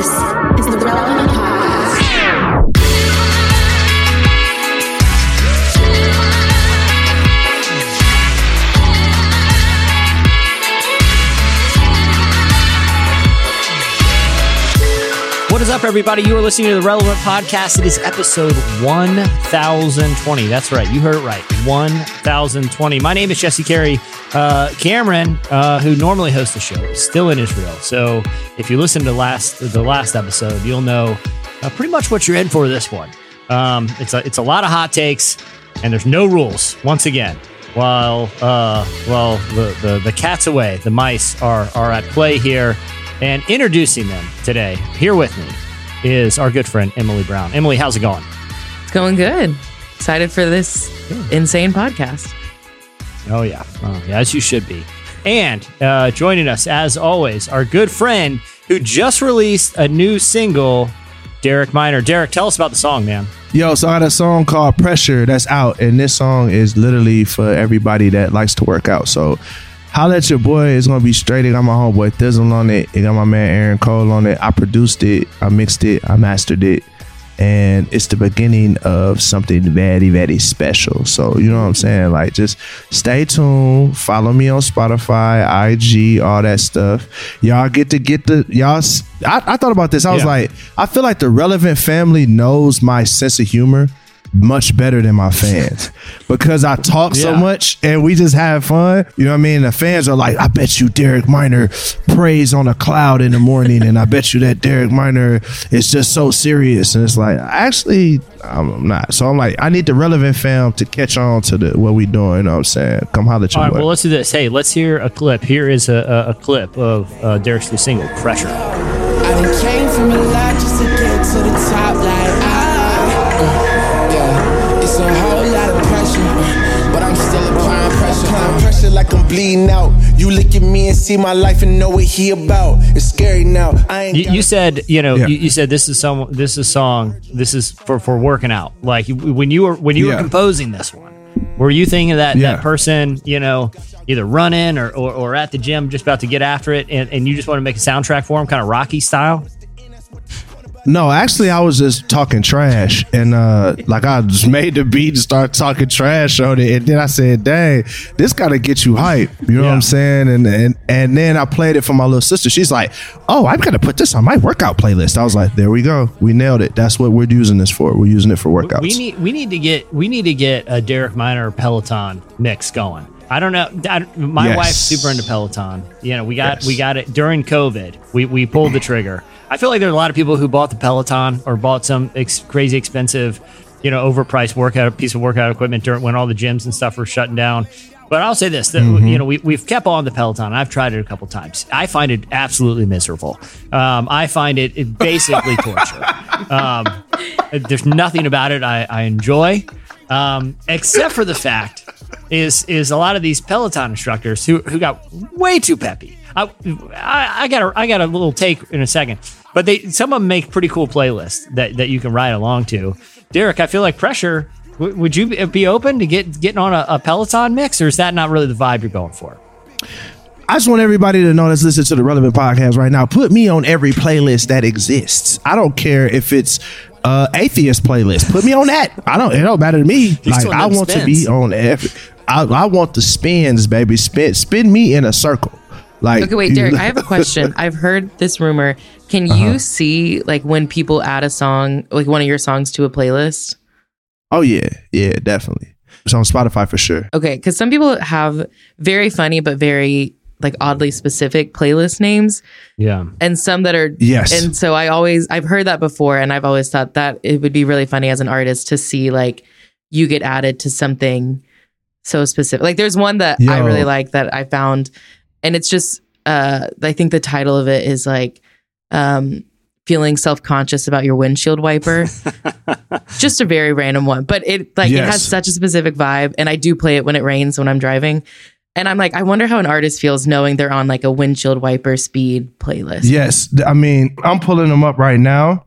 This up, everybody? You are listening to the Relevant Podcast. It is episode 1020. That's right. You heard it right. 1020. My name is Jesse Carey. Uh, Cameron, uh, who normally hosts the show, is still in Israel. So if you listen to last the last episode, you'll know uh, pretty much what you're in for this one. Um, it's a it's a lot of hot takes, and there's no rules. Once again, while uh, while the, the the cat's away, the mice are are at play here. And introducing them today, here with me, is our good friend Emily Brown. Emily, how's it going? It's going good. Excited for this insane podcast. Oh yeah, oh, yeah, as you should be. And uh, joining us, as always, our good friend who just released a new single, Derek Minor. Derek, tell us about the song, man. Yo, so I got a song called Pressure that's out, and this song is literally for everybody that likes to work out. So holla at your boy. It's gonna be straight. It got my homeboy Thi'sl on it. It got my man Aaron Cole on it. I produced it, I mixed it, I mastered it. And it's the beginning of something very, very special. So, you know what I'm saying? Like, just stay tuned. Follow me on Spotify, IG, all that stuff. Y'all get to get the, y'all. I thought about this. I was Yeah. like, I feel like the relevant family knows my sense of humor much better than my fans because I talk so much and we just have fun. You know what I mean? The fans are like, I bet you Derek Minor prays on a cloud in the morning, and I bet you that Derek Minor is just so serious. And it's like, actually, I'm not. So I'm like, I need the relevant fam to catch on to the what we doing. You know what I'm saying? Come holler at your All right, boy. well, let's do this. Hey, let's hear a clip. Here is a, a, a clip of uh, Derek's new single, Pressure. Applying pressure like I'm bleeding out. You look at me and see my life and know what he about. It's scary now. I ain't. You, you said, you know, Yeah. you, you said this is some, this is a song, this is for, for working out. Like when you were when you were composing this one, were you thinking that Yeah. that person, you know, either running or, or, or at the gym, just about to get after it, and, and you just want to make a soundtrack for him, kind of Rocky style? No, actually, I was just talking trash, and uh, like I just made the beat and start talking trash on it, and then I said, "Dang, this gotta get you hype." You know what I'm saying? And and and then I played it for my little sister. She's like, "Oh, I'm gonna put this on my workout playlist." I was like, "There we go, we nailed it. That's what we're using this for. We're using it for workouts." We need we need to get we need to get a Derek Minor Peloton mix going. I don't know. I, my Yes. wife's super into Peloton. You know, we got Yes. we got it during COVID. We we pulled the trigger. I feel like there are a lot of people who bought the Peloton or bought some ex- crazy expensive, you know, overpriced workout piece of workout equipment during when all the gyms and stuff were shutting down. But I'll say this: that you know, we we've kept on the Peloton. I've tried it a couple times. I find it absolutely miserable. Um, I find it, it basically torture. Um, there's nothing about it I, I enjoy, um, except for the fact is is a lot of these Peloton instructors who who got way too peppy. I, I, I got a, I got a little take in a second, but they some of them make pretty cool playlists that, that you can ride along to. Derek, I feel like pressure. W- would you be- be open to get getting on a, a Peloton mix, or is that not really the vibe you're going for? I just want everybody to know that's listening to the relevant podcast right now. Put me on every playlist that exists. I don't care if it's uh atheist playlist. Put me on that. I don't. It don't matter to me. Like I them want to be on every. I, I want the spins, baby. Spin spin me in a circle. Like Okay, wait, Derek, I have a question. I've heard this rumor. Can you uh-huh. see like when people add a song, like one of your songs to a playlist? Oh yeah, yeah, definitely. It's on Spotify for sure. Okay, because some people have very funny but very like oddly specific playlist names, Yeah, and some that are Yes. And so I always I've heard that before, and I've always thought that it would be really funny as an artist to see like you get added to something so specific. Like there's one that I really like that I found, and it's just uh I think the title of it is like um feeling self-conscious about your windshield wiper. just a very random one, but it like it has such a specific vibe, and I do play it when it rains when I'm driving. And I'm like, I wonder how an artist feels knowing they're on like a windshield wiper speed playlist. Yes, I mean I'm pulling them up right now.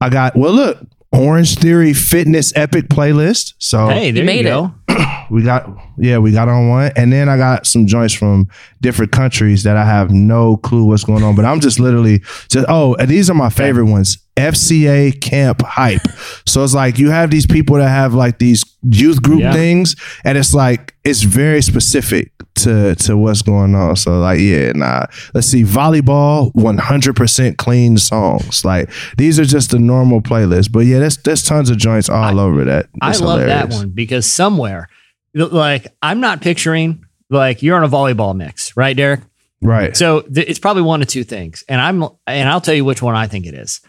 I got well, look, Orange Theory Fitness Epic playlist. So hey, there you, made it. we got yeah, we got on one, and then I got some joints from different countries that I have no clue what's going on. But I'm just literally just oh, and these are my favorite ones. FCA Camp Hype. So it's like you have these people that have like these youth group Yeah. things, and it's like it's very specific to to what's going on. So like yeah, nah. Let's see, volleyball, 100% clean songs. Like these are just the normal playlist. But yeah, there's there's tons of joints all over that. I It's love that one because somewhere, like, I'm not picturing like you're on a volleyball mix, right, Derek? Right. So th- it's probably one of two things, and I'm and I'll tell you which one I think it is.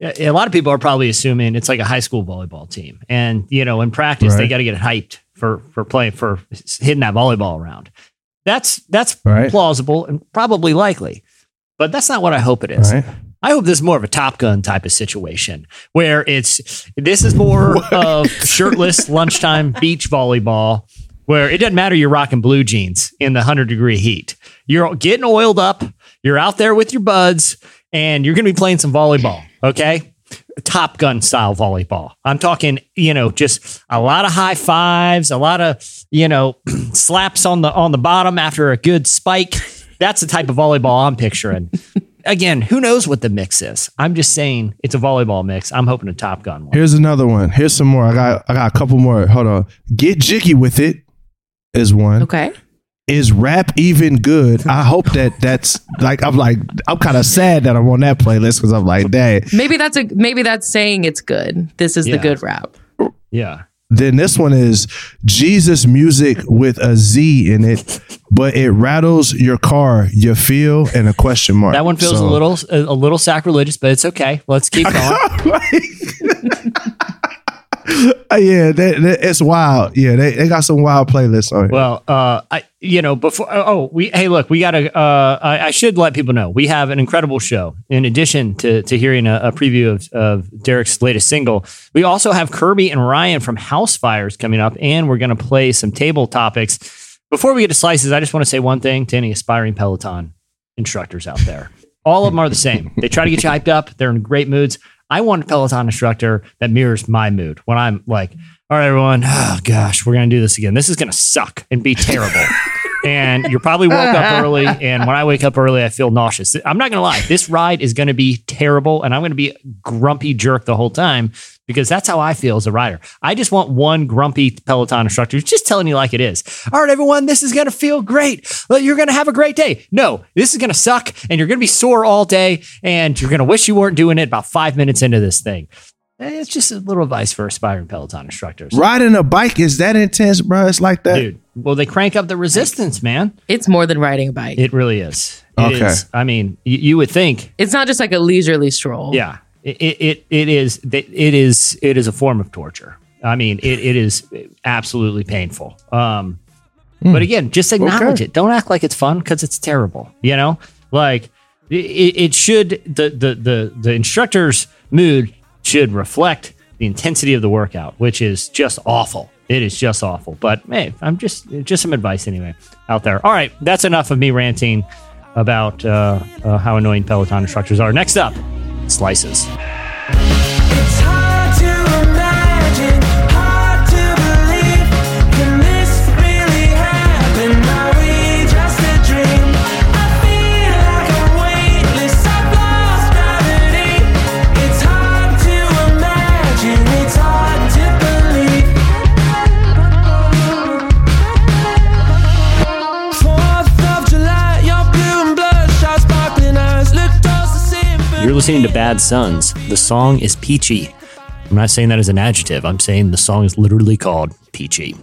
A lot of people are probably assuming it's like a high school volleyball team, and you know, in practice they got to get hyped for for playing for hitting that volleyball around. That's that's Right. plausible and probably likely, but that's not what I hope it is. Right. I hope this is more of a Top Gun type of situation where it's this is more of shirtless lunchtime beach volleyball where it doesn't matter you're rocking blue jeans in the 100 degree heat. You're getting oiled up, you're out there with your buds, and you're going to be playing some volleyball, okay? Top Gun style volleyball. I'm talking, you know, just a lot of high fives, a lot of, you know, slaps on the on the bottom after a good spike. That's the type of volleyball I'm picturing. Again, who knows what the mix is? I'm just saying it's a volleyball mix. I'm hoping a Top Gun one. Here's another one. Here's some more. I got I got a couple more. Hold on. Get jiggy with it is one. Okay. Is rap even good? I hope that that's like I'm like I'm kind of sad that I'm on that playlist because I'm like, dang. Maybe that's a maybe that's saying it's good. This is Yeah. the good rap. Yeah. Then this one is Jesus music with a Z in it, but it rattles your car. You feel and a question mark. That one feels So- a little a, a little sacrilegious, but it's okay. Let's keep going. Uh, yeah, that, that- it's wild. Yeah, they, they got some wild playlists on it. Well, uh, I you know before oh we hey look we got to uh I, I should let people know we have an incredible show. In addition to to hearing a, a preview of of Derek's latest single we also have Kirby and Ryan from Housefires coming up and we're gonna play some table topics. Before we get to slices I just want to say one thing to any aspiring Peloton instructors out there. All of them are the same. They try to get you hyped up. They're in great moods I want a Peloton instructor that mirrors my mood when I'm like all right, everyone. Oh gosh, we're gonna do this again. This is gonna suck and be terrible. and you're probably woke up early. And when I wake up early, I feel nauseous. I'm not gonna lie. This ride is gonna be terrible, and I'm gonna be a grumpy jerk the whole time because that's how I feel as a rider. I just want one grumpy Peloton instructor who's just telling you like it is. All right, everyone, this is gonna feel great. Well, You're gonna have a great day. No, this is gonna suck, and you're gonna be sore all day, and you're gonna wish you weren't doing it about five minutes into this thing. Eh, It's just a little advice for aspiring Peloton instructors. Riding a bike is that intense, bro? It's like that. Dude, well, they crank up the resistance, man. It's more than riding a bike. It really is. It Okay. is. I mean, you, you would think, it's not just like a leisurely stroll. yeah, it, it, it, is. It is. It is a form of torture. I mean, it, it is absolutely painful. Um, but again, just acknowledge Okay. it. Don't act like it's fun because it's terrible. You know, like it, it should. The, the the the instructor's mood should reflect the intensity of the workout, which is just awful. It is just awful. But hey, I'm just just some advice anyway out there. All right, that's enough of me ranting about uh, uh, how annoying Peloton instructors are. Next up, slices. Listening to Bad Suns. The song is peachy. I'm not saying that as an adjective. I'm saying the song is literally called peachy,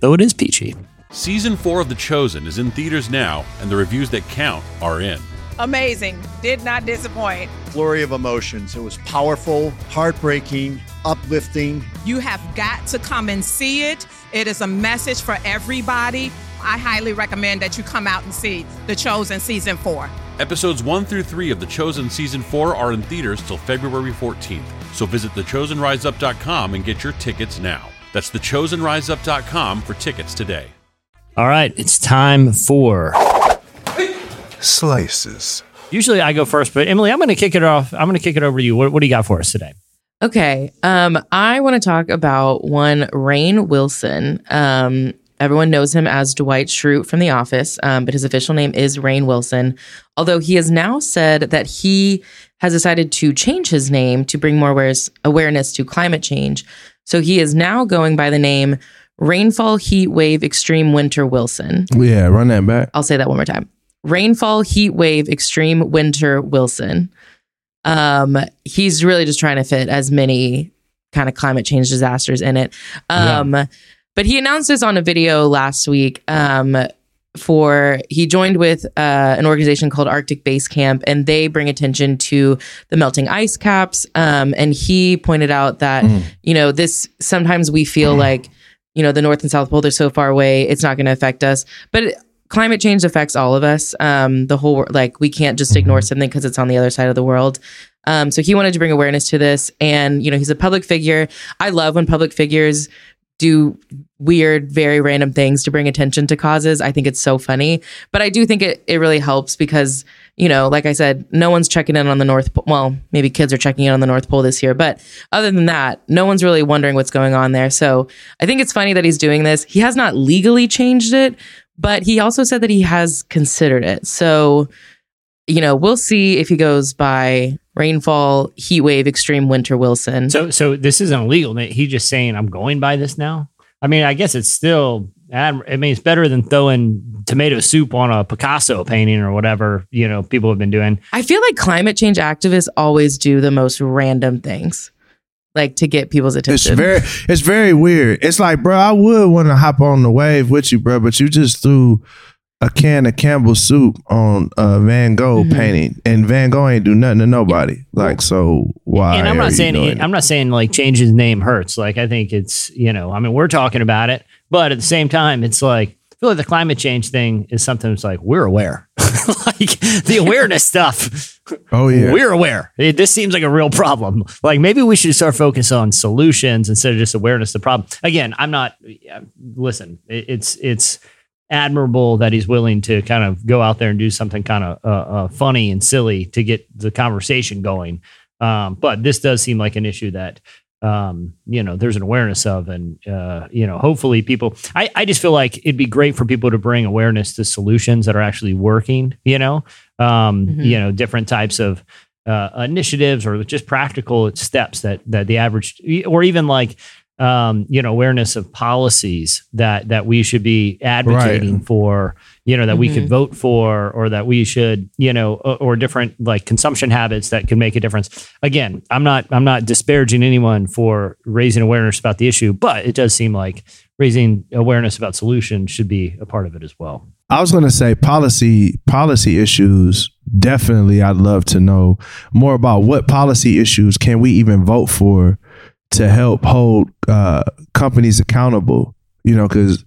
though it is peachy. Season 4 of The Chosen is in theaters now, and the reviews that count are in. amazing. Did not disappoint. flurry of emotions. It was powerful, heartbreaking, uplifting. You have got to come and see it. It is a message for everybody. I highly recommend that you come out and see The Chosen Season 4. Episodes 1 through 3 of The Chosen Season 4 are in theaters till February 14th, so visit thechosenriseup.com and get your tickets now. That's thechosenriseup.com for tickets today. All right, it's time for. Slices. Usually I go first, but Emily, I'm going to kick it off. I'm going to kick it over to you. What, what do you got for us today? Okay. Um, I want to talk about one Rainn Wilson. Um, everyone knows him as Dwight Schrute from The Office, um, but his official name is Rainn Wilson. Although he has now said that he has decided to change his name to bring more awareness, awareness to climate change. So he is now going by the name Rainfall Heat Wave Extreme Winter Wilson. Yeah, run that back. I'll say that one more time. Rainfall Heat Wave Extreme Winter Wilson. Um, he's really just trying to fit as many kind of climate change disasters in it. Um, but he announced this on a video last week. Um, for he joined with uh, an organization called Arctic Base Camp, and they bring attention to the melting ice caps. Um, and he pointed out that you know this sometimes we feel like you know the North and South Pole they're so far away, it's not going to affect us, but climate change affects all of us. Um, the whole like we can't just ignore something because it's on the other side of the world. Um, so he wanted to bring awareness to this, and you know he's a public figure. I love when public figures do weird, very random things to bring attention to causes. I think it's so funny, but I do think it it really helps because you know, like I said, no one's checking in on the North Pole. Well, maybe kids are checking in on the North Pole this year, but other than that, no one's really wondering what's going on there. So I think it's funny that he's doing this. He has not legally changed it, but he also said that he has considered it. So, you know, we'll see if he goes by rainfall, heat wave, extreme winter Wilson. So, so this isn't illegal. He's just saying I'm going by this now. I mean, I guess it's still. I mean, it's better than throwing tomato soup on a Picasso painting or whatever you know people have been doing. I feel like climate change activists always do the most random things, like to get people's attention. It's attention. very, it's very weird. It's like, bro, I would want to hop on the wave with you, bro, but you just threw a can of Campbell's soup on a Van Gogh Mm-hmm. painting, and Van Gogh ain't do nothing to nobody. Like, so why? and I'm not saying doing I'm not saying like change his name hurts. Like I think it's you know I mean we're talking about it, but at the same time it's like I feel like the climate change thing is something that's like we're aware, like the awareness stuff. Oh yeah, We're aware. It, this seems like a real problem. Like maybe we should start focus on solutions instead of just awareness of the problem. Again, I'm not. Listen, it, it's it's admirable that he's willing to kind of go out there and do something kind of uh, uh, funny and silly to get the conversation going. Um, but this does seem like an issue that um, you know there's an awareness of, and uh, you know hopefully people. I I just feel like it'd be great for people to bring awareness to solutions that are actually working. You know, um, Mhm. you know different types of uh, initiatives or just practical steps that that the average or even like um, you know awareness of policies that that we should be advocating for you know that we could Mhm. vote for or that we should you know or, or different like consumption habits that could make a difference again i'm not i'm not disparaging anyone for raising awareness about the issue but it does seem like raising awareness about solutions should be a part of it as well I was gonna say policy policy issues. Definitely, I'd love to know more about what policy issues can we even vote for to help hold uh, companies accountable. You know, because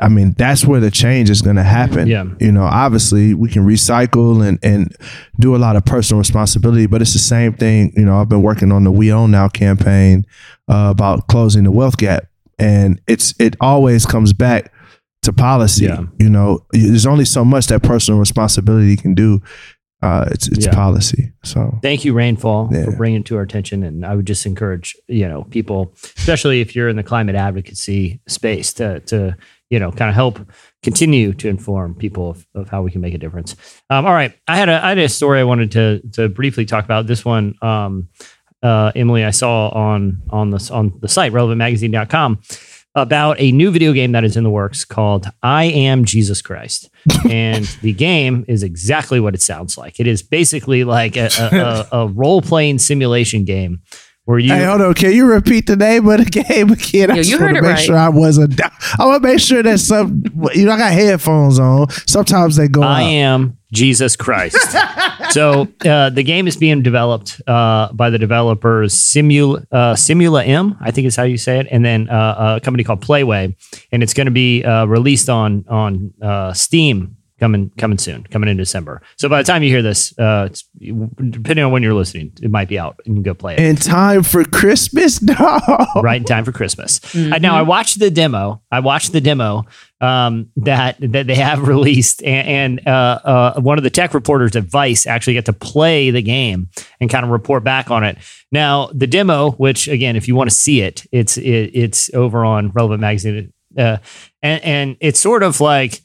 I mean that's where the change is going to happen. Yeah. You know, obviously we can recycle and and do a lot of personal responsibility, but it's the same thing. You know, I've been working on the We Own Now campaign uh, about closing the wealth gap, and it's it always comes back to policy. Yeah. You know, there's only so much that personal responsibility can do. Uh, it's it's Yeah. policy. So Thank you, Rainfall, Yeah. for bringing it to our attention. And I would just encourage, you know, people, especially if you're in the climate advocacy space, to to you know, kind of help continue to inform people of, of how we can make a difference. Um, all right, I had a I had a story I wanted to to briefly talk about. This one, um, uh, Emily, I saw on on the on the site relevantmagazine.com about a new video game that is in the works called I Am Jesus Christ. and the game is exactly what it sounds like. It is basically like a, a, a, a role playing simulation game where you. Hey, hold on. Can you repeat the name of the game again? I just want to make right. sure I wasn't. I want to make sure that some. You know, I got headphones on. Sometimes they go I out. am Jesus Christ. so uh, the game is being developed uh, by the developers Simula, uh, Simula M, I think is how you say it, and then uh, a company called Playway, and it's going to be uh, released on on uh, Steam coming coming soon, coming in December. So by the time you hear this, uh, it's, depending on when you're listening, it might be out and you can go play it In time for Christmas? No. right in time for Christmas. Uh, now I watched the demo. I watched the demo um, that that they have released, and, and uh, uh, one of the tech reporters at Vice actually got to play the game and kind of report back on it. Now the demo, which again, if you want to see it, it's it, it's over on Relevant Magazine, uh, and and it's sort of like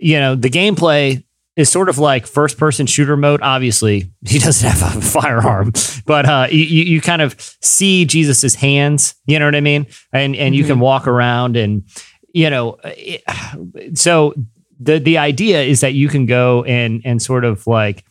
you know the gameplay is sort of like first person shooter mode. Obviously, he doesn't have a firearm, but uh, you, you kind of see Jesus's hands. You know what I mean? And and you can walk around and you know, it, so the the idea is that you can go and and sort of like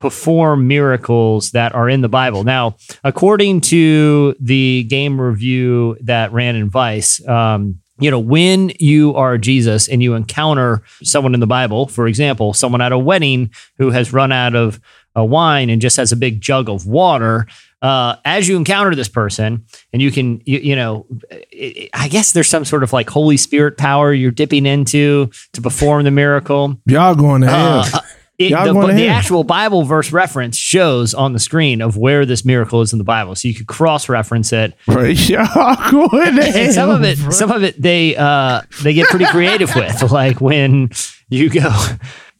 perform miracles that are in the Bible. Now, according to the game review that ran in Vice, um, you know, when you are Jesus and you encounter someone in the Bible, for example, someone at a wedding who has run out of uh, wine and just has a big jug of water, uh, as you encounter this person, and you can, you, you know, I I guess there's some sort of like Holy Spirit power you're dipping into to perform the miracle. Y'all going to hell. Uh, it, the, the actual Bible verse reference shows on the screen of where this miracle is in the Bible, so you could cross reference it. Bro, y'all going to hell. And some of it, some of it, they uh, they get pretty creative with, like when you go.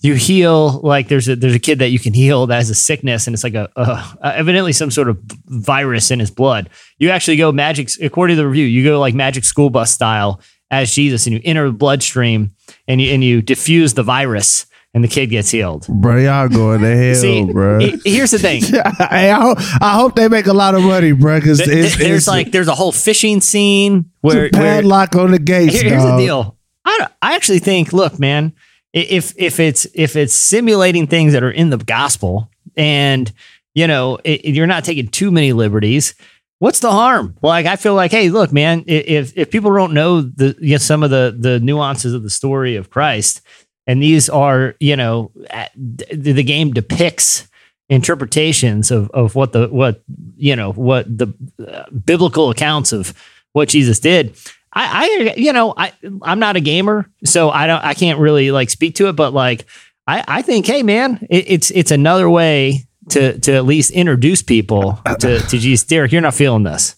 You heal like there's a there's a kid that you can heal that has a sickness and it's like a, uh evidently some sort of virus in his blood. You actually go magic according to the review. You go like magic school bus style as Jesus and you enter the bloodstream and you and you diffuse the virus and the kid gets healed. Bro, y'all going to hell, See, bro. he- here's the thing. hey, I, hope, I hope they make a lot of money, bro. Because Th- th- there's like there's a whole fishing scene where, it's a where padlock on the gates. Here- here's dog. the deal. I don't- I actually think, look, man, i- if if it's if it's simulating things that are in the gospel, and you know i you're not taking too many liberties, what's the harm? Like I feel like, hey, look, man, i- if if people don't know the you know, some of the the nuances of the story of Christ, and these are you know the, game depicts interpretations of of what the what you know what the uh, biblical accounts of what Jesus did. I, I you know I I'm not a gamer, so I don't I can't really like speak to it, but like I I think hey man, it, it's it's another way to to at least introduce people to to Jesus. Derek, you're not feeling this.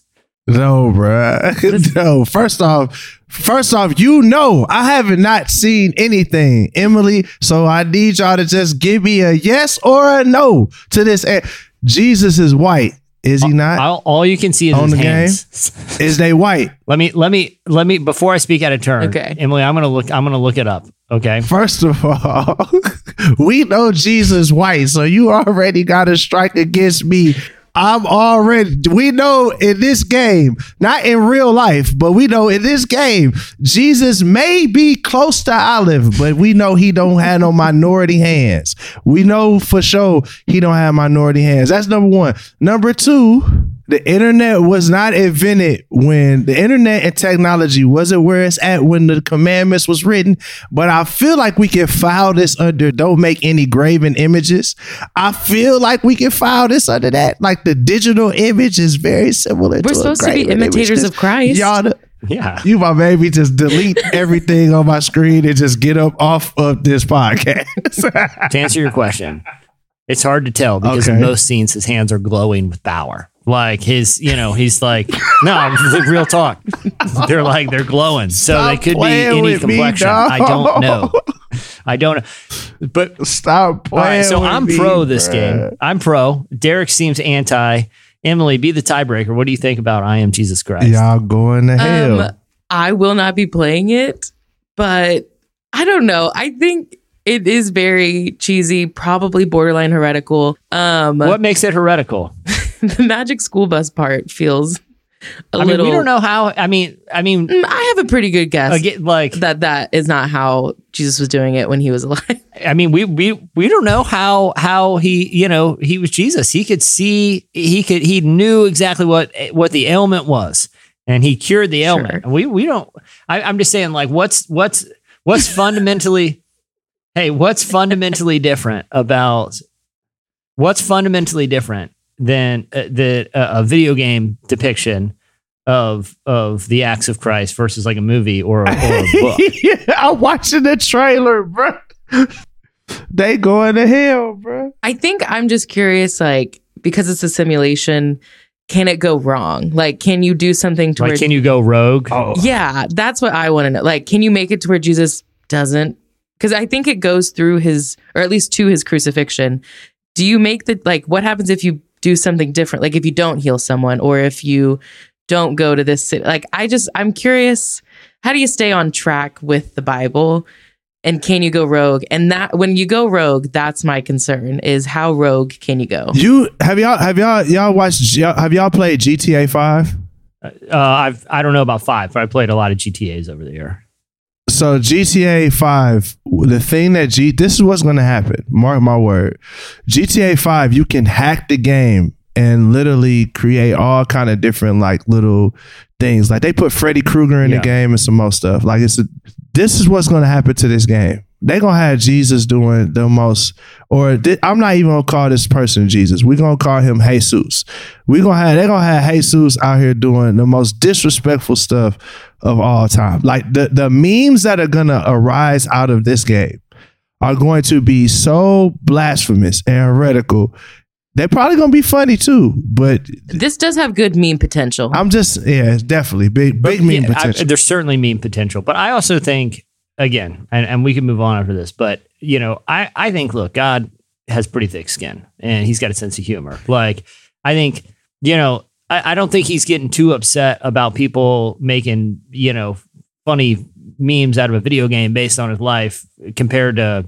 No, bro. no. First off, first off, you know I have not not seen anything, Emily. So I need y'all to just give me a yes or a no to this. a- Jesus is white, is he not? All, all you can see is On his the game? hands. Is they white? Let me let me let me before I speak out of turn. Okay. Emily, I'm gonna look. I'm gonna look it up. Okay. First of all, we know Jesus white, so you already got a strike against me. I'm already, we know in this game, not in real life, but we know in this game, Jesus may be close to Olive, but we know he don't have no minority hands. We know for sure he don't have minority hands. That's number one. Number two, the internet was not invented when the internet and technology wasn't where it's at when the commandments was written. But I feel like we can file this under don't make any graven images. I feel like we can file this under that. Like the digital image is very similar. We're to a supposed to be imitators of Christ. Y'all, Yeah. you my baby, just delete everything on my screen and just get up off of this podcast. to answer your question, it's hard to tell because in most scenes his hands are glowing with power. Like his, you know, he's like, no, real talk. They're like they're glowing, so Stop they could be playing any with me, complexion. I don't know. I don't know. But Stop all right, playing. so with I'm me, pro this bruh. game. I'm pro. Derek seems anti. Emily, be the tiebreaker. What do you think about I am Jesus Christ? Y'all going to hell. Um, I will not be playing it, but I don't know. I think it is very cheesy, probably borderline heretical. Um, What makes it heretical? the magic school bus part feels a I mean, little. we don't know how. I mean, I mean, Mm, I have a pretty good guess again, like that that is not how Jesus was doing it when he was alive. I mean, we we we don't know how how he you know he was Jesus. He could see he could he knew exactly what what the ailment was, and he cured the ailment. We we don't. I, I'm just saying, like, what's what's what's fundamentally, hey, what's fundamentally different about what's fundamentally different than uh, the uh, a video game depiction of of the acts of Christ versus like a movie or a, or a book. I'm watching the trailer, bro. they going to hell, bro. I think I'm just curious, like, because it's a simulation, can it go wrong? Like, can you do something to Like, where can you go rogue? Oh, Yeah, that's what I want to know. Like, can you make it to where Jesus doesn't? Because I think it goes through his, or at least to his crucifixion. Do you make the like? What happens if you do something different? Like if you don't heal someone, or if you don't go to this city? Like, I just I'm curious. How do you stay on track with the Bible? And can you go rogue? And that when you go rogue, that's my concern. Is how rogue can you go? You have y'all have y'all y'all watched y'all, have y'all played GTA Five? Uh, I've I don't know about five, but I played a lot of GTA's over the year. So GTA Five, the thing that G this is what's going to happen. Mark my word. GTA Five, you can hack the game and literally create all kind of different like little things. Like they put Freddy Krueger in Yeah. the game and some more stuff. Like it's a, this is what's going to happen to this game. They gonna have Jesus doing the most, or thi- I'm not even gonna call this person Jesus. We're gonna call him Jesus. We gonna have they gonna have Jesus out here doing the most disrespectful stuff of all time. Like the the memes that are gonna arise out of this game are going to be so blasphemous and heretical. They're probably gonna be funny too, but This does have good meme potential. I'm just yeah, it's definitely big big meme Yeah, I- potential. there's certainly meme potential, but I also think again, and, and we can move on after this, but you know, I I think look, God has pretty thick skin, and he's got a sense of humor. Like I think you know, I, I don't think he's getting too upset about people making you know funny memes out of a video game based on his life compared to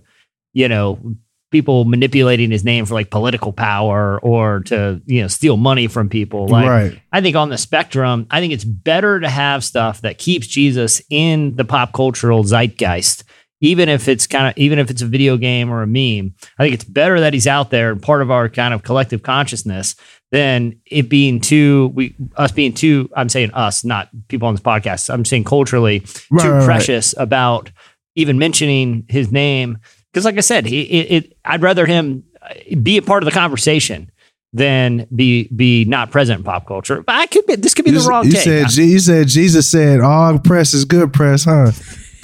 you know people manipulating his name for like political power or to you know steal money from people like right. I think on the spectrum, I think it's better to have stuff that keeps Jesus in the pop cultural zeitgeist, even if it's kind of even if it's a video game or a meme. I think it's better that he's out there and part of our kind of collective consciousness than it being too we us being too. I'm saying us, not people on this podcast. I'm saying culturally Right, too right, precious about even mentioning his name because, like I said, he it, it I'd rather him uh, be a part of the conversation than be be not present in pop culture. But I could be this could be You, the wrong you take. said you said Jesus said all press is good press, huh?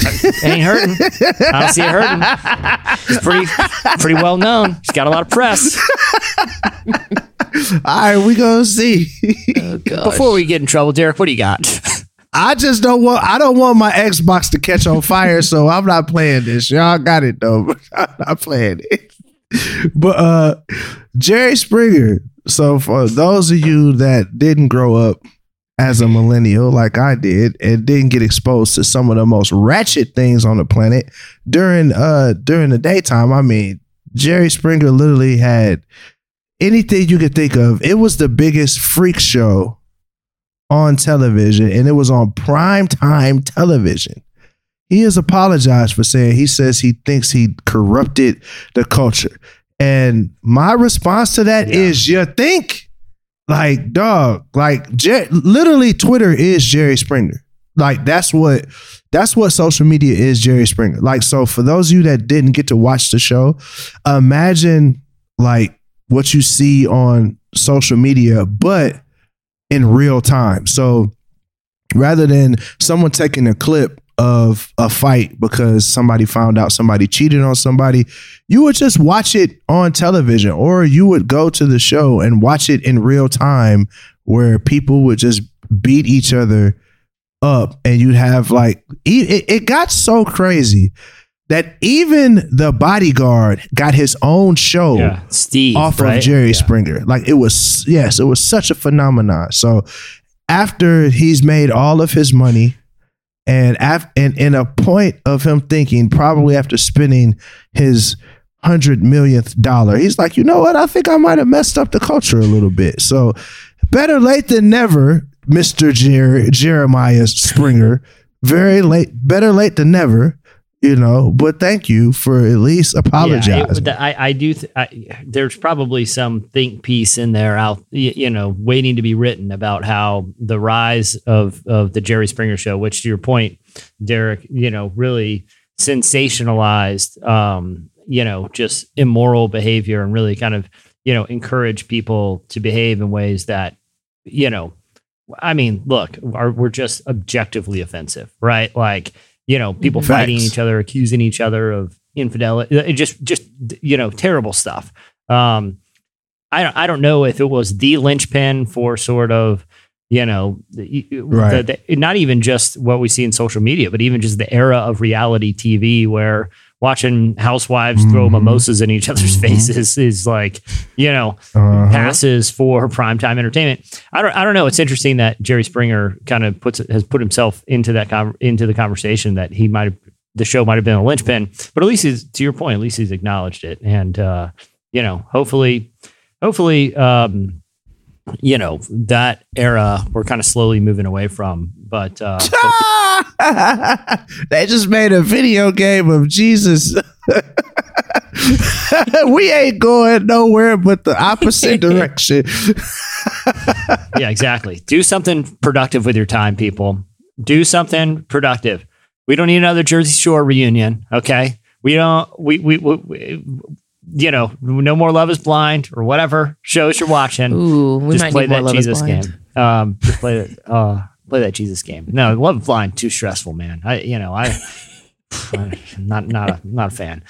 It ain't hurting. I don't see it hurting. He's pretty pretty well known. He's got a lot of press. All right, we gonna see. Before we get in trouble, Derek, what do you got? I just don't want. I don't want my Xbox to catch on fire, so I'm not playing this. Y'all got it though, but I'm not playing it. But uh, Jerry Springer. So for those of you that didn't grow up as a millennial like I did and didn't get exposed to some of the most ratchet things on the planet during uh during the daytime, I mean, Jerry Springer literally had anything you could think of. It was the biggest freak show on television and it was on prime time television. He has apologized for saying he says he thinks he corrupted the culture. And my response to that is, you think like dog, like Jer- literally Twitter is Jerry Springer. Like that's what that's what social media is Jerry Springer. Like so for those of you that didn't get to watch the show, imagine like what you see on social media but in real time. So rather than someone taking a clip of a fight because somebody found out somebody cheated on somebody, you would just watch it on television or you would go to the show and watch it in real time where people would just beat each other up and you'd have like it, it got so crazy that even the bodyguard got his own show Yeah, Steve off right? of Jerry Yeah. Springer. Like it was, yes, it was such a phenomenon. So after he's made all of his money, and af- and in a point of him thinking, probably after spending his hundred millionth dollar, he's like, you know what? I think I might have messed up the culture a little bit. So better late than never, Mister Jer- Jeremiah Springer. Very late, better late than never. You know, but thank you for at least apologizing. it- I, I do. Th- I, there's probably some think piece in there out, you know, waiting to be written about how the rise of of the Jerry Springer show, which to your point, Derek, you know, really sensationalized, um, you know, just immoral behavior and really kind of, you know, encourage people to behave in ways that, you know, I mean, look, are, we're just objectively offensive, right? Like, you know, people Facts. fighting each other, accusing each other of, infidelity, it just just you know terrible stuff. Um, I don't I don't know if it was the linchpin for sort of you know the, Right. the, the- not even just what we see in social media, but even just the era of reality TV where watching housewives throw Mhm. mimosas in each other's Mhm. faces is like you know Uh-huh. passes for primetime entertainment. I don't I don't know. It's interesting that Jerry Springer kind of puts has put himself into that con- into the conversation that he might have the show might have been a linchpin, but at least he's to your point. At least he's acknowledged it, and uh, you know, hopefully, hopefully, um, you know, that era we're kind of slowly moving away from. But uh, they just made a video game of Jesus. we ain't going nowhere but the opposite direction. yeah, exactly. Do something productive with your time, people. Do something productive. We don't need another Jersey Shore reunion. Okay, we don't. We we, we, we you know, no more Love Is Blind or whatever shows you're watching. Ooh, we just might play need more that Love Is Jesus game. Um, just play it. Uh, play that Jesus game. No, Love Is Blind too stressful, man. I you know I, I'm not not a not a fan.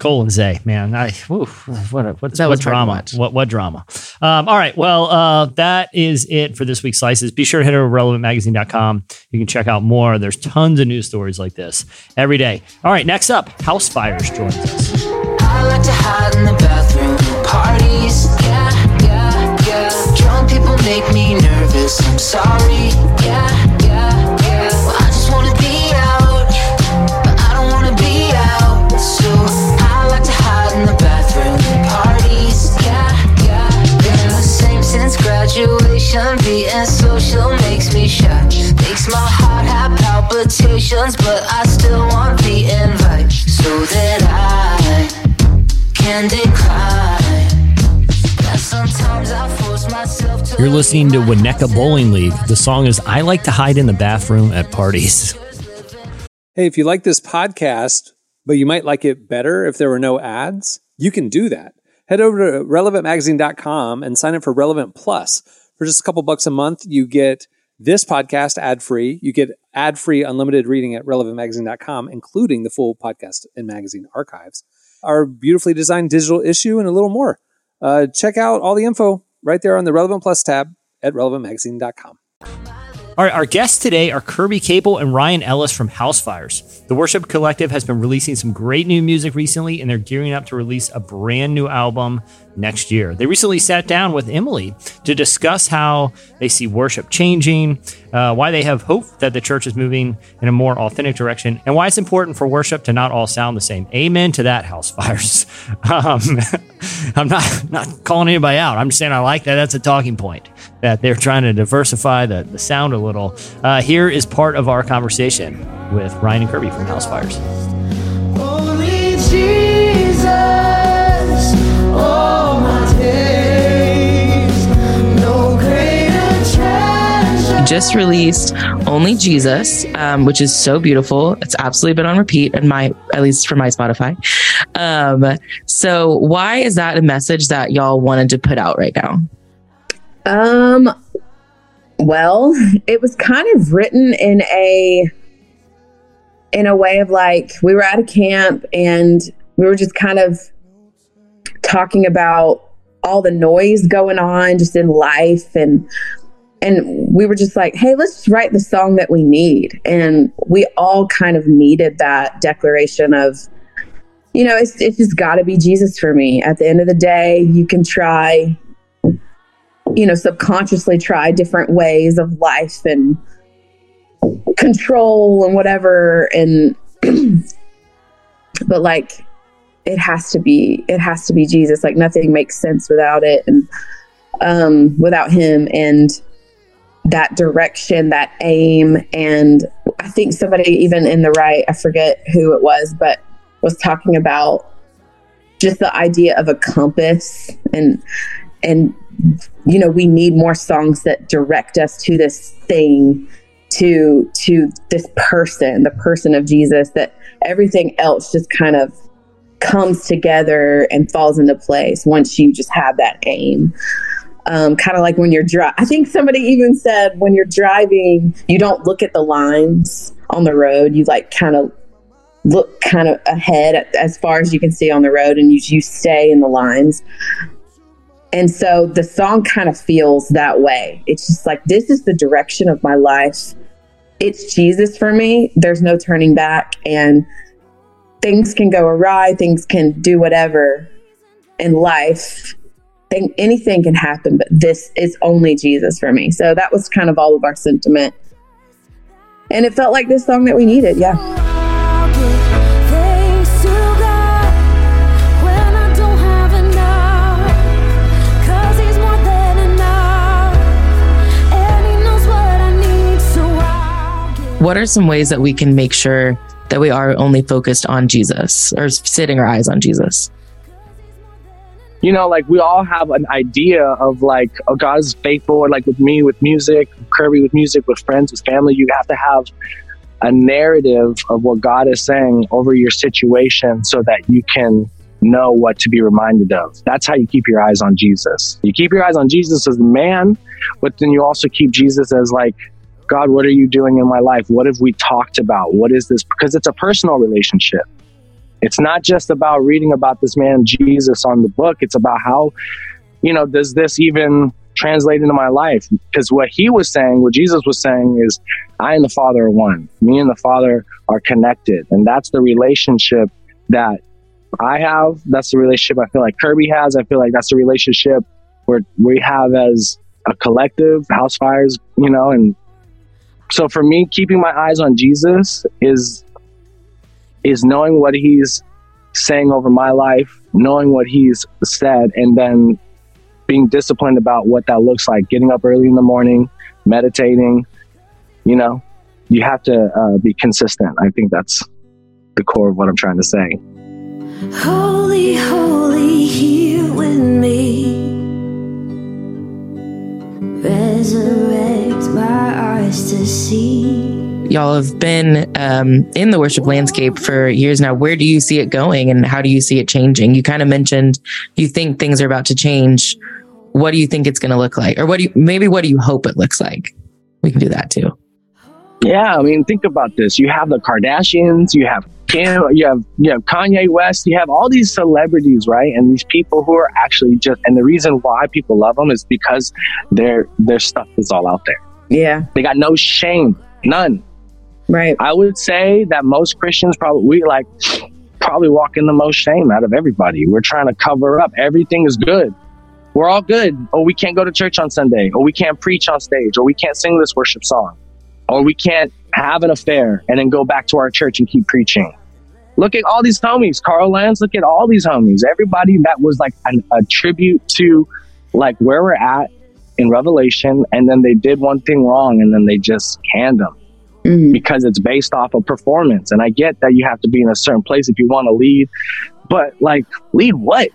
Cole and Zay, man, I whew, what a, what, That what was hard to drama? What what drama? Um, all right, well, uh, that is it for this week's slices. Be sure to head over to relevantmagazine.com. You can check out more. There's tons of news stories like this every day. All right, next up, Housefires joins us. I like nervous. I'm sorry. Yeah, yeah, yeah. Well, I just wanna be out, but I don't wanna be out. So I like to hide in the bathroom parties. Yeah, yeah, yeah. The same since graduation. Being social makes me shy. Makes my heart have palpitations, but I still want the invite so that I can decline. You're listening to Winnetka Bowling League. The song is I Like to Hide in the Bathroom at Parties. Hey, if you like this podcast, but you might like it better if there were no ads, you can do that. Head over to relevantmagazine.com and sign up for Relevant Plus. For just a couple bucks a month, you get this podcast ad free. You get ad free unlimited reading at relevantmagazine.com, including the full podcast and magazine archives, our beautifully designed digital issue, and a little more. Uh, check out all the info right there on the Relevant Plus tab at relevantmagazine.com. All right, our guests today are Kirby Kaple and Ryan Ellis from Housefires. The Worship Collective has been releasing some great new music recently, and they're gearing up to release a brand new album next year. They recently sat down with Emily to discuss how they see worship changing, uh, why they have hope that the church is moving in a more authentic direction, and why it's important for worship to not all sound the same. Amen to that, Housefires. Um, I'm not not calling anybody out. I'm just saying I like that. That's a talking point that they're trying to diversify the, the sound a little. Uh, here is part of our conversation with Ryan and Kirby from Housefires. Only Jesus, all my days, no greater treasure. just released Only Jesus, um, which is so beautiful. It's absolutely been on repeat, and my at least for my Spotify. Um, so why is that a message that y'all wanted to put out right now? Um, well, it was kind of written in a in a way of like we were at a camp and we were just kind of talking about all the noise going on just in life. And and we were just like hey let's write the song that we need. And we all kind of needed that declaration of you know it's, it's just got to be jesus for me. At the end of the day you can try you know subconsciously try different ways of life and control and whatever and but like it has to be it has to be jesus. Like nothing makes sense without it and um without him. And that direction that aim and i think somebody even in the right i forget who it was but was talking about just the idea of a compass and and you know we need more songs that direct us to this thing to to this person the person of jesus that everything else just kind of comes together and falls into place once you just have that aim um, kind of like when you're driving i think somebody even said when you're driving you don't look at the lines on the road you like kind of look kind of ahead as far as you can see on the road and you, you stay in the lines. And so the song kind of feels that way. It's just like, this is the direction of my life. It's Jesus for me. There's no turning back. And things can go awry, things can do whatever in life. Thing, anything can happen, but this is only Jesus for me. So that was kind of all of our sentiment. And it felt like this song that we needed. Yeah. What are some ways that we can make sure that we are only focused on Jesus or sitting our eyes on Jesus? you know, like we all have an idea of like, oh, God's faithful, like with me, with music, Kirby with music, with friends, with family. You have to have a narrative of what God is saying over your situation so that you can know what to be reminded of. That's how you keep your eyes on Jesus. You keep your eyes on Jesus as the man, but then you also keep Jesus as like, God, what are you doing in my life? What have we talked about? What is this? Because it's a personal relationship. It's not just about reading about this man Jesus on the book. It's about how, you know, does this even translate into my life? Because what he was saying, what Jesus was saying is, I and the Father are one. Me and the Father are connected. And that's the relationship that I have. That's the relationship I feel like Kirby has. I feel like that's the relationship where we have as a collective, Housefires, you know, and so for me, keeping my eyes on Jesus is is knowing what he's saying over my life, knowing what he's said, and then being disciplined about what that looks like. Getting up early in the morning, meditating. You know, you have to uh, be consistent. I think that's the core of what I'm trying to say. Holy, holy, here with me. Resurrect my eyes to see. Y'all have been um, in the worship landscape for years now. Where do you see it going and how do you see it changing? You kind of mentioned you think things are about to change. What do you think it's going to look like? Or what do you, maybe what do you hope it looks like? We can do that too. Yeah, I mean, think about this. You have the Kardashians, you have Kim, you have you have Kanye West, you have all these celebrities, right? And these people who are actually just and the reason why people love them is because their their stuff is all out there. Yeah. They got no shame, none. Right. I would say that most Christians probably we like probably walk in the most shame out of everybody. We're trying to cover up. Everything is good. We're all good. Oh, we can't go to church on Sunday. Or we can't preach on stage. Or we can't sing this worship song. Or we can't have an affair and then go back to our church and keep preaching. Look at all these homies. Carl Lentz, look at all these homies. Everybody that was like an, a tribute to like where we're at in Revelation. And then they did one thing wrong and then they just canned them mm-hmm. because it's based off of performance. And I get that you have to be in a certain place if you want to lead, but like, lead what?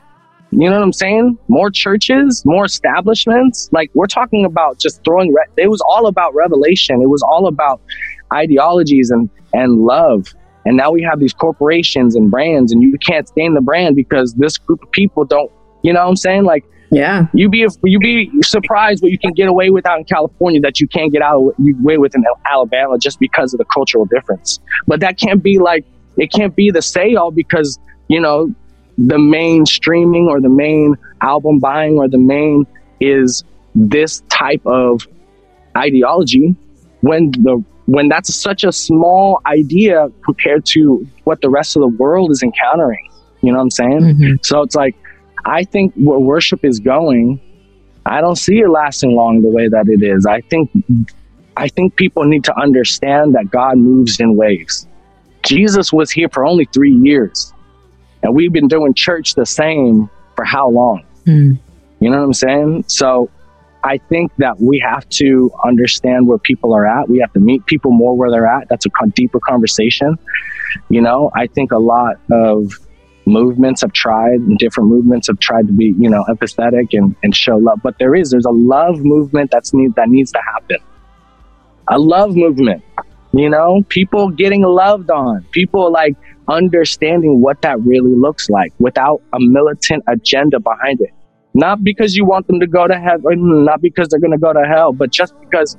You know what I'm saying? More churches, more establishments. Like we're talking about just throwing. Re- it was all about revelation. It was all about ideologies and and love. And now we have these corporations and brands, and you can't stand the brand because this group of people don't. You know what I'm saying? Like, yeah, you be you be surprised what you can get away with out in California that you can't get out away with in Alabama just because of the cultural difference. But that can't be like it can't be the say all because you know the main streaming or the main album buying or the main is this type of ideology when the when that's such a small idea compared to what the rest of the world is encountering. You know what i'm saying? Mm-hmm. So it's like i think where worship is going i don't see it lasting long the way that it is i think i think people need to understand that god moves in waves jesus was here for only three years and we've been doing church the same for how long? Hmm. You know what I'm saying? So I think that we have to understand where people are at. We have to meet people more where they're at. That's a deeper conversation. You know, I think a lot of movements have tried, and different movements have tried to be, you know, empathetic and, and show love. But there is, there's a love movement that's need that needs to happen. A love movement. You know, people getting loved on. People like understanding what that really looks like without a militant agenda behind it. Not because you want them to go to heaven, not because they're going to go to hell, but just because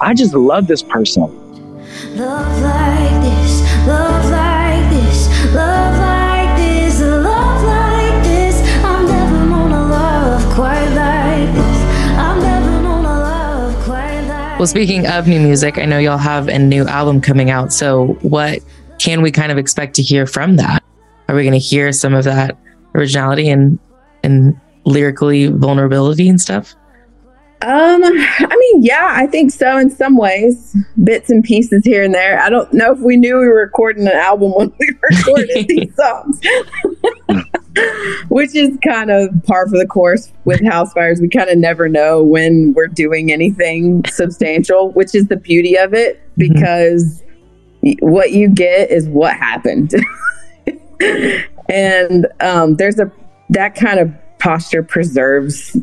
I just love this person. Love like this, love like this. Love like Well, speaking of new music, I know y'all have a new album coming out. So, what can we kind of expect to hear from that? Are we going to hear some of that originality and and lyrically vulnerability and stuff? Um, I mean, yeah, I think so in some ways, bits and pieces here and there. I don't know if we knew we were recording an album when we recorded these songs, which is kind of par for the course with Housefires. We kind of never know when we're doing anything substantial, which is the beauty of it because y- what you get is what happened. and um, there's a that kind of posture preserves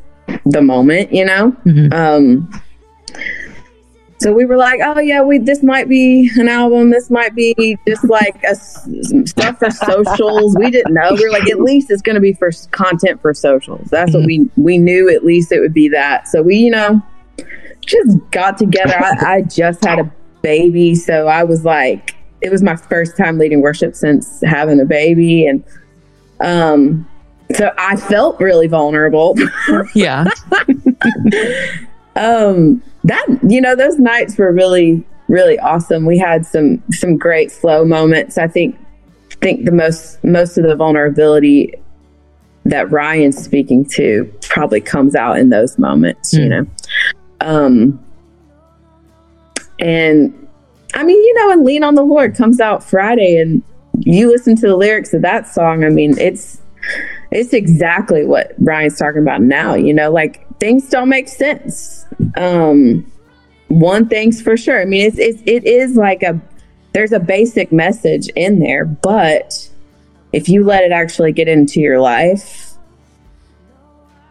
the moment, you know. Um, so we were like, oh yeah, we this might be an album. This might be just like a stuff for socials. We didn't know. We were like, at least it's going to be for content for socials. That's what we we knew. At least it would be that. So we, you know, just got together. I, I just had a baby, so I was like, it was my first time leading worship since having a baby, and um, so I felt really vulnerable. Yeah. um, that you know, those nights were really, really awesome. We had some some great flow moments. I think think the most most of the vulnerability that Ryan's speaking to probably comes out in those moments, you know. Um and I mean, you know, and Lean on the Lord comes out Friday and you listen to the lyrics of that song, I mean, it's it's exactly what Ryan's talking about now, you know, like things don't make sense. Um one thing's for sure. I mean, it's, it's it is like a there's a basic message in there, but if you let it actually get into your life,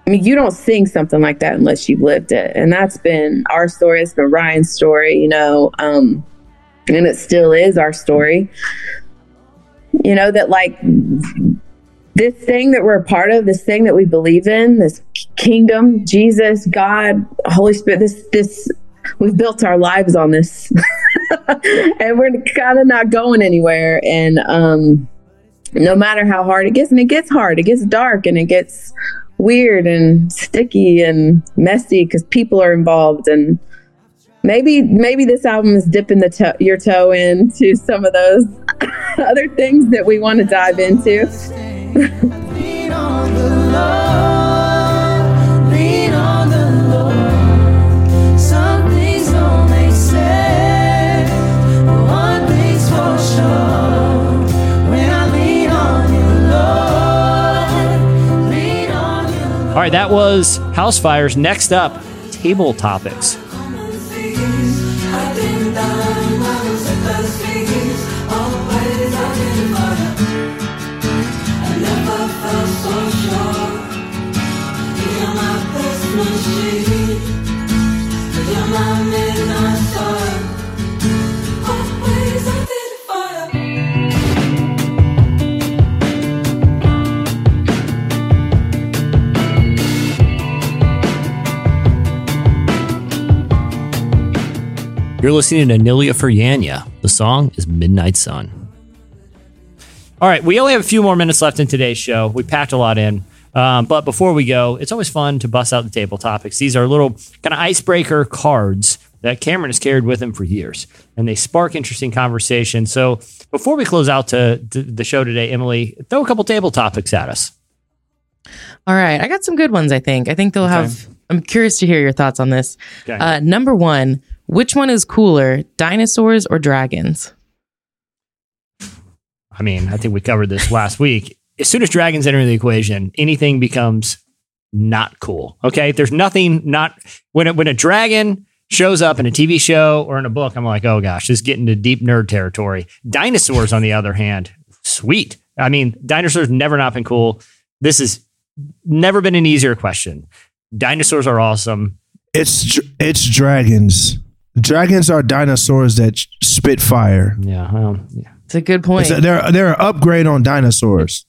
I mean, you don't sing something like that unless you've lived it. And that's been our story. It's been Ryan's story, you know, um, and it still is our story. You know, that like this thing that we're a part of, this thing that we believe in, this kingdom, Jesus, God, Holy Spirit, this, this, we've built our lives on this. And we're kind of not going anywhere. And, um, no matter how hard it gets, and it gets hard, it gets dark and it gets weird and sticky and messy because people are involved. And maybe maybe this album is dipping the your toe into some of those other things that we want to dive into Lean on the Lord, lean on the Lord. Some things don't make sense, but one thing's for sure. When I lean on you, Lord, lean on you. All right, that was Housefires. Next up, table topics. You're listening to Nilüfer Yanya. The song is Midnight Sun. All right, we only have a few more minutes left in today's show. We packed a lot in. Um, but before we go, it's always fun to bust out the table topics. These are little kind of icebreaker cards that Cameron has carried with him for years, and they spark interesting conversation. So before we close out to, to the show today, Emily, throw a couple table topics at us. All right. I got some good ones, I think. I think they'll have, I'm curious to hear your thoughts on this. Okay. Uh, number one, which one is cooler, dinosaurs or dragons? I mean, I think we covered this last week. As soon as dragons enter the equation, anything becomes not cool. Okay, there's nothing not when a, when a dragon shows up in a TV show or in a book. I'm like, oh gosh, this is getting to deep nerd territory. Dinosaurs, on the other hand, sweet. I mean, dinosaurs never not been cool. This has never been an easier question. Dinosaurs are awesome. It's it's dragons. Dragons are dinosaurs that spit fire. Yeah, well, yeah. It's a good point. A- they're they're an upgrade on dinosaurs.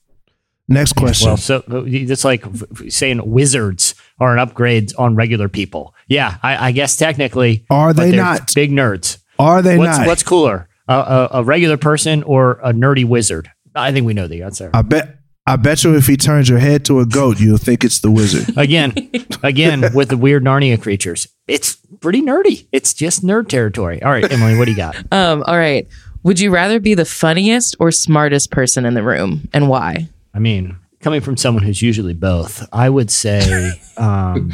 Next question. Well, so uh, it's like f- f- saying wizards are an upgrade on regular people. Yeah, I, I guess technically, Are they not? big nerds? Are they what's, not? What's cooler, a, a, a regular person or a nerdy wizard? I think we know the answer. I bet. I bet you if he turns your head to a goat, you'll think it's the wizard. Again, again with the weird Narnia creatures. It's pretty nerdy. It's just nerd territory. All right, Emily, what do you got? Um, all right. Would you rather be the funniest or smartest person in the room and why? I mean, coming from someone who's usually both, I would say um,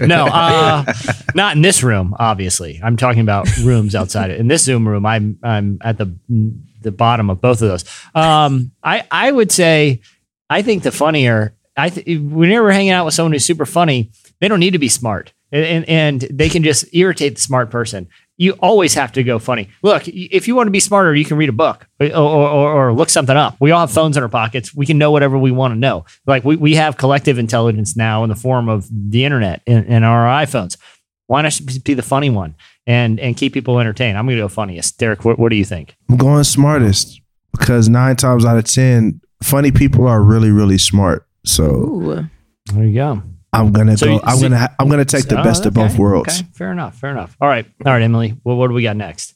no, uh, not in this room. Obviously, I'm talking about rooms outside. In this Zoom room, I'm I'm at the the bottom of both of those. Um, I I would say I think the funnier. I th- whenever we're hanging out with someone who's super funny, they don't need to be smart, and, and and they can just irritate the smart person. You always have to go funny. Look, if you want to be smarter, you can read a book or, or, or, look something up. We all have phones in our pockets. We can know whatever we want to know. Like we, we have collective intelligence now in the form of the internet and, and our iPhones. Why not be the funny one and and keep people entertained? I'm going to go funniest. Derek, what, what do you think? I'm going smartest because nine times out of ten, funny people are really, really smart. So Ooh. there you go. I'm gonna So go. you- I'm so- gonna. I'm gonna take the Oh, best of both worlds. Okay, fair enough. Fair enough. All right. All right, Emily. Well, what do we got next?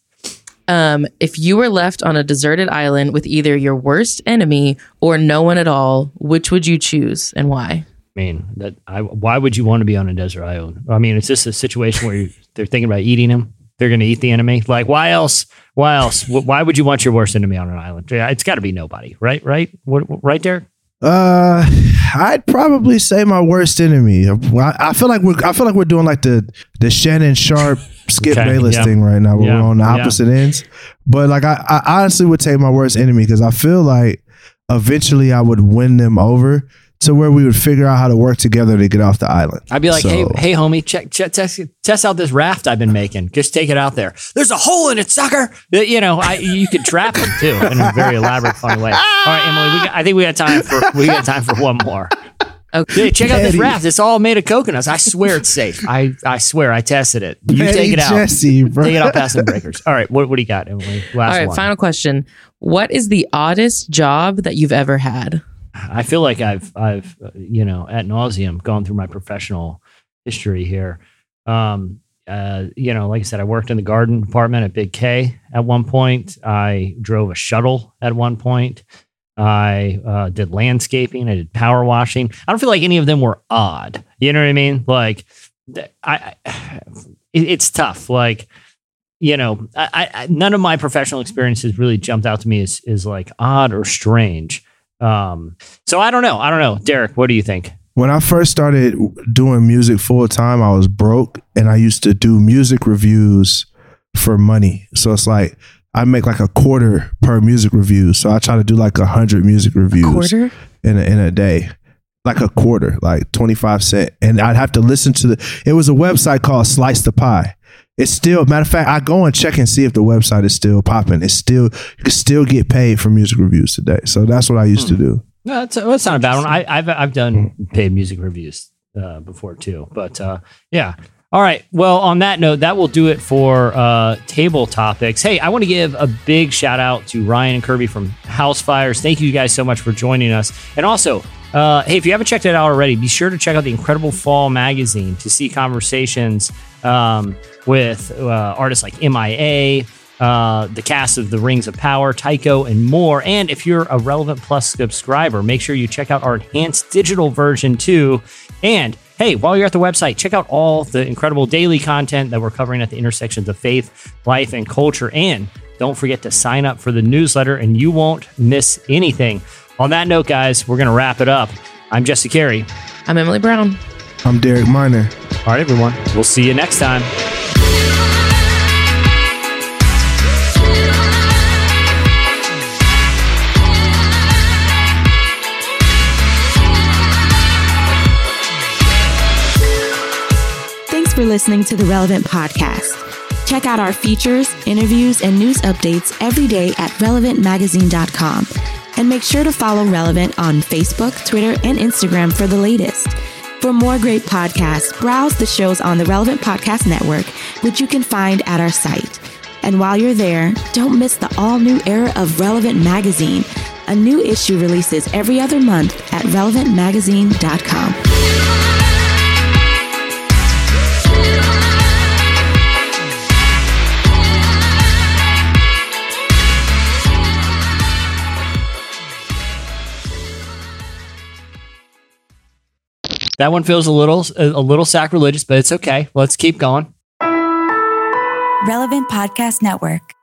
Um, if you were left on a deserted island with either your worst enemy or no one at all, which would you choose and why? I mean, that I, why would you want to be on a desert island? I mean, it's just a situation where you, they're thinking about eating him. They're going to eat the enemy. Like, why else? Why else? Why would you want your worst enemy on an island? It's got to be nobody, right? Right? What, right, Derek? Uh, I'd probably say my worst enemy. I, I feel like we're. I feel like we're doing like the the Shannon Sharpe Skip Okay, Bayless yeah. thing right now. Where Yeah, we're on the yeah. opposite ends. But like, I, I honestly would take my worst enemy because I feel like eventually I would win them over to where we would figure out how to work together to get off the island. I'd be like, So- hey, hey, homie, check, check, test, test out this raft I've been making. Just take it out there. There's a hole in it, sucker. Uh, You know, I, you could trap them too in a very elaborate, fun way. All right, Emily, we got, I think we got time for we got time for one more. Okay. Hey, check out this raft. It's all made of coconuts. I swear it's safe. I, I swear I tested it. You Petty take it out. Jesse, bro. Take it out past the breakers. All right, what, what do you got, Emily? Last All right, one. final question. What is the oddest job that you've ever had? I feel like I've I've uh, you know at nauseum gone through my professional history here. Um, uh, you know, like I said, I worked in the garden department at Big K at one point. I drove a shuttle at one point. I uh, did landscaping. I did power washing. I don't feel like any of them were odd. You know what I mean? Like, I, I it, it's tough. Like, you know, I, I none of my professional experiences really jumped out to me as is like odd or strange. Um, so I don't know. I don't know. Derek, what do you think? When I first started doing music full time, I was broke and I used to do music reviews for money. So it's like I make like a quarter per music review. So I try to do like a hundred music reviews Quarter? in a, in a day. Like a quarter, like 25 cent. And I'd have to listen to the it was a website called Slice the Pie. It's still matter of fact, I go and check and see if the website is still popping. It's still you can still get paid for music reviews today. So that's what I used to do. No, that's, that's not a bad one. I, I've I've done paid music reviews uh, before too, but uh, yeah. All right. Well, on that note, that will do it for uh, table topics. Hey, I want to give a big shout out to Ryan and Kirby from Housefires. Thank you guys so much for joining us. And also, uh, hey, if you haven't checked it out already, be sure to check out the Incredible Fall magazine to see conversations um, with uh, artists like MIA, uh, the cast of The Rings of Power, Tycho, and more. And if you're a Relevant Plus subscriber, make sure you check out our enhanced digital version too. And hey, while you're at the website, check out all the incredible daily content that we're covering at the intersections of faith, life, and culture. And don't forget to sign up for the newsletter, and you won't miss anything. On that note, guys, we're going to wrap it up. I'm Jesse Carey. I'm Emily Brown. I'm Derek Minor. All right, everyone. We'll see you next time. Thanks for listening to the Relevant Podcast. Check out our features, interviews, and news updates every day at relevantmagazine.com. And make sure to follow Relevant on Facebook, Twitter, and Instagram for the latest. For more great podcasts, browse the shows on the Relevant Podcast Network, which you can find at our site. And while you're there, don't miss the all new era of Relevant Magazine. A new issue releases every other month at relevantmagazine.com. That one feels a little a little sacrilegious, but it's okay. Let's keep going. Relevant Podcast Network.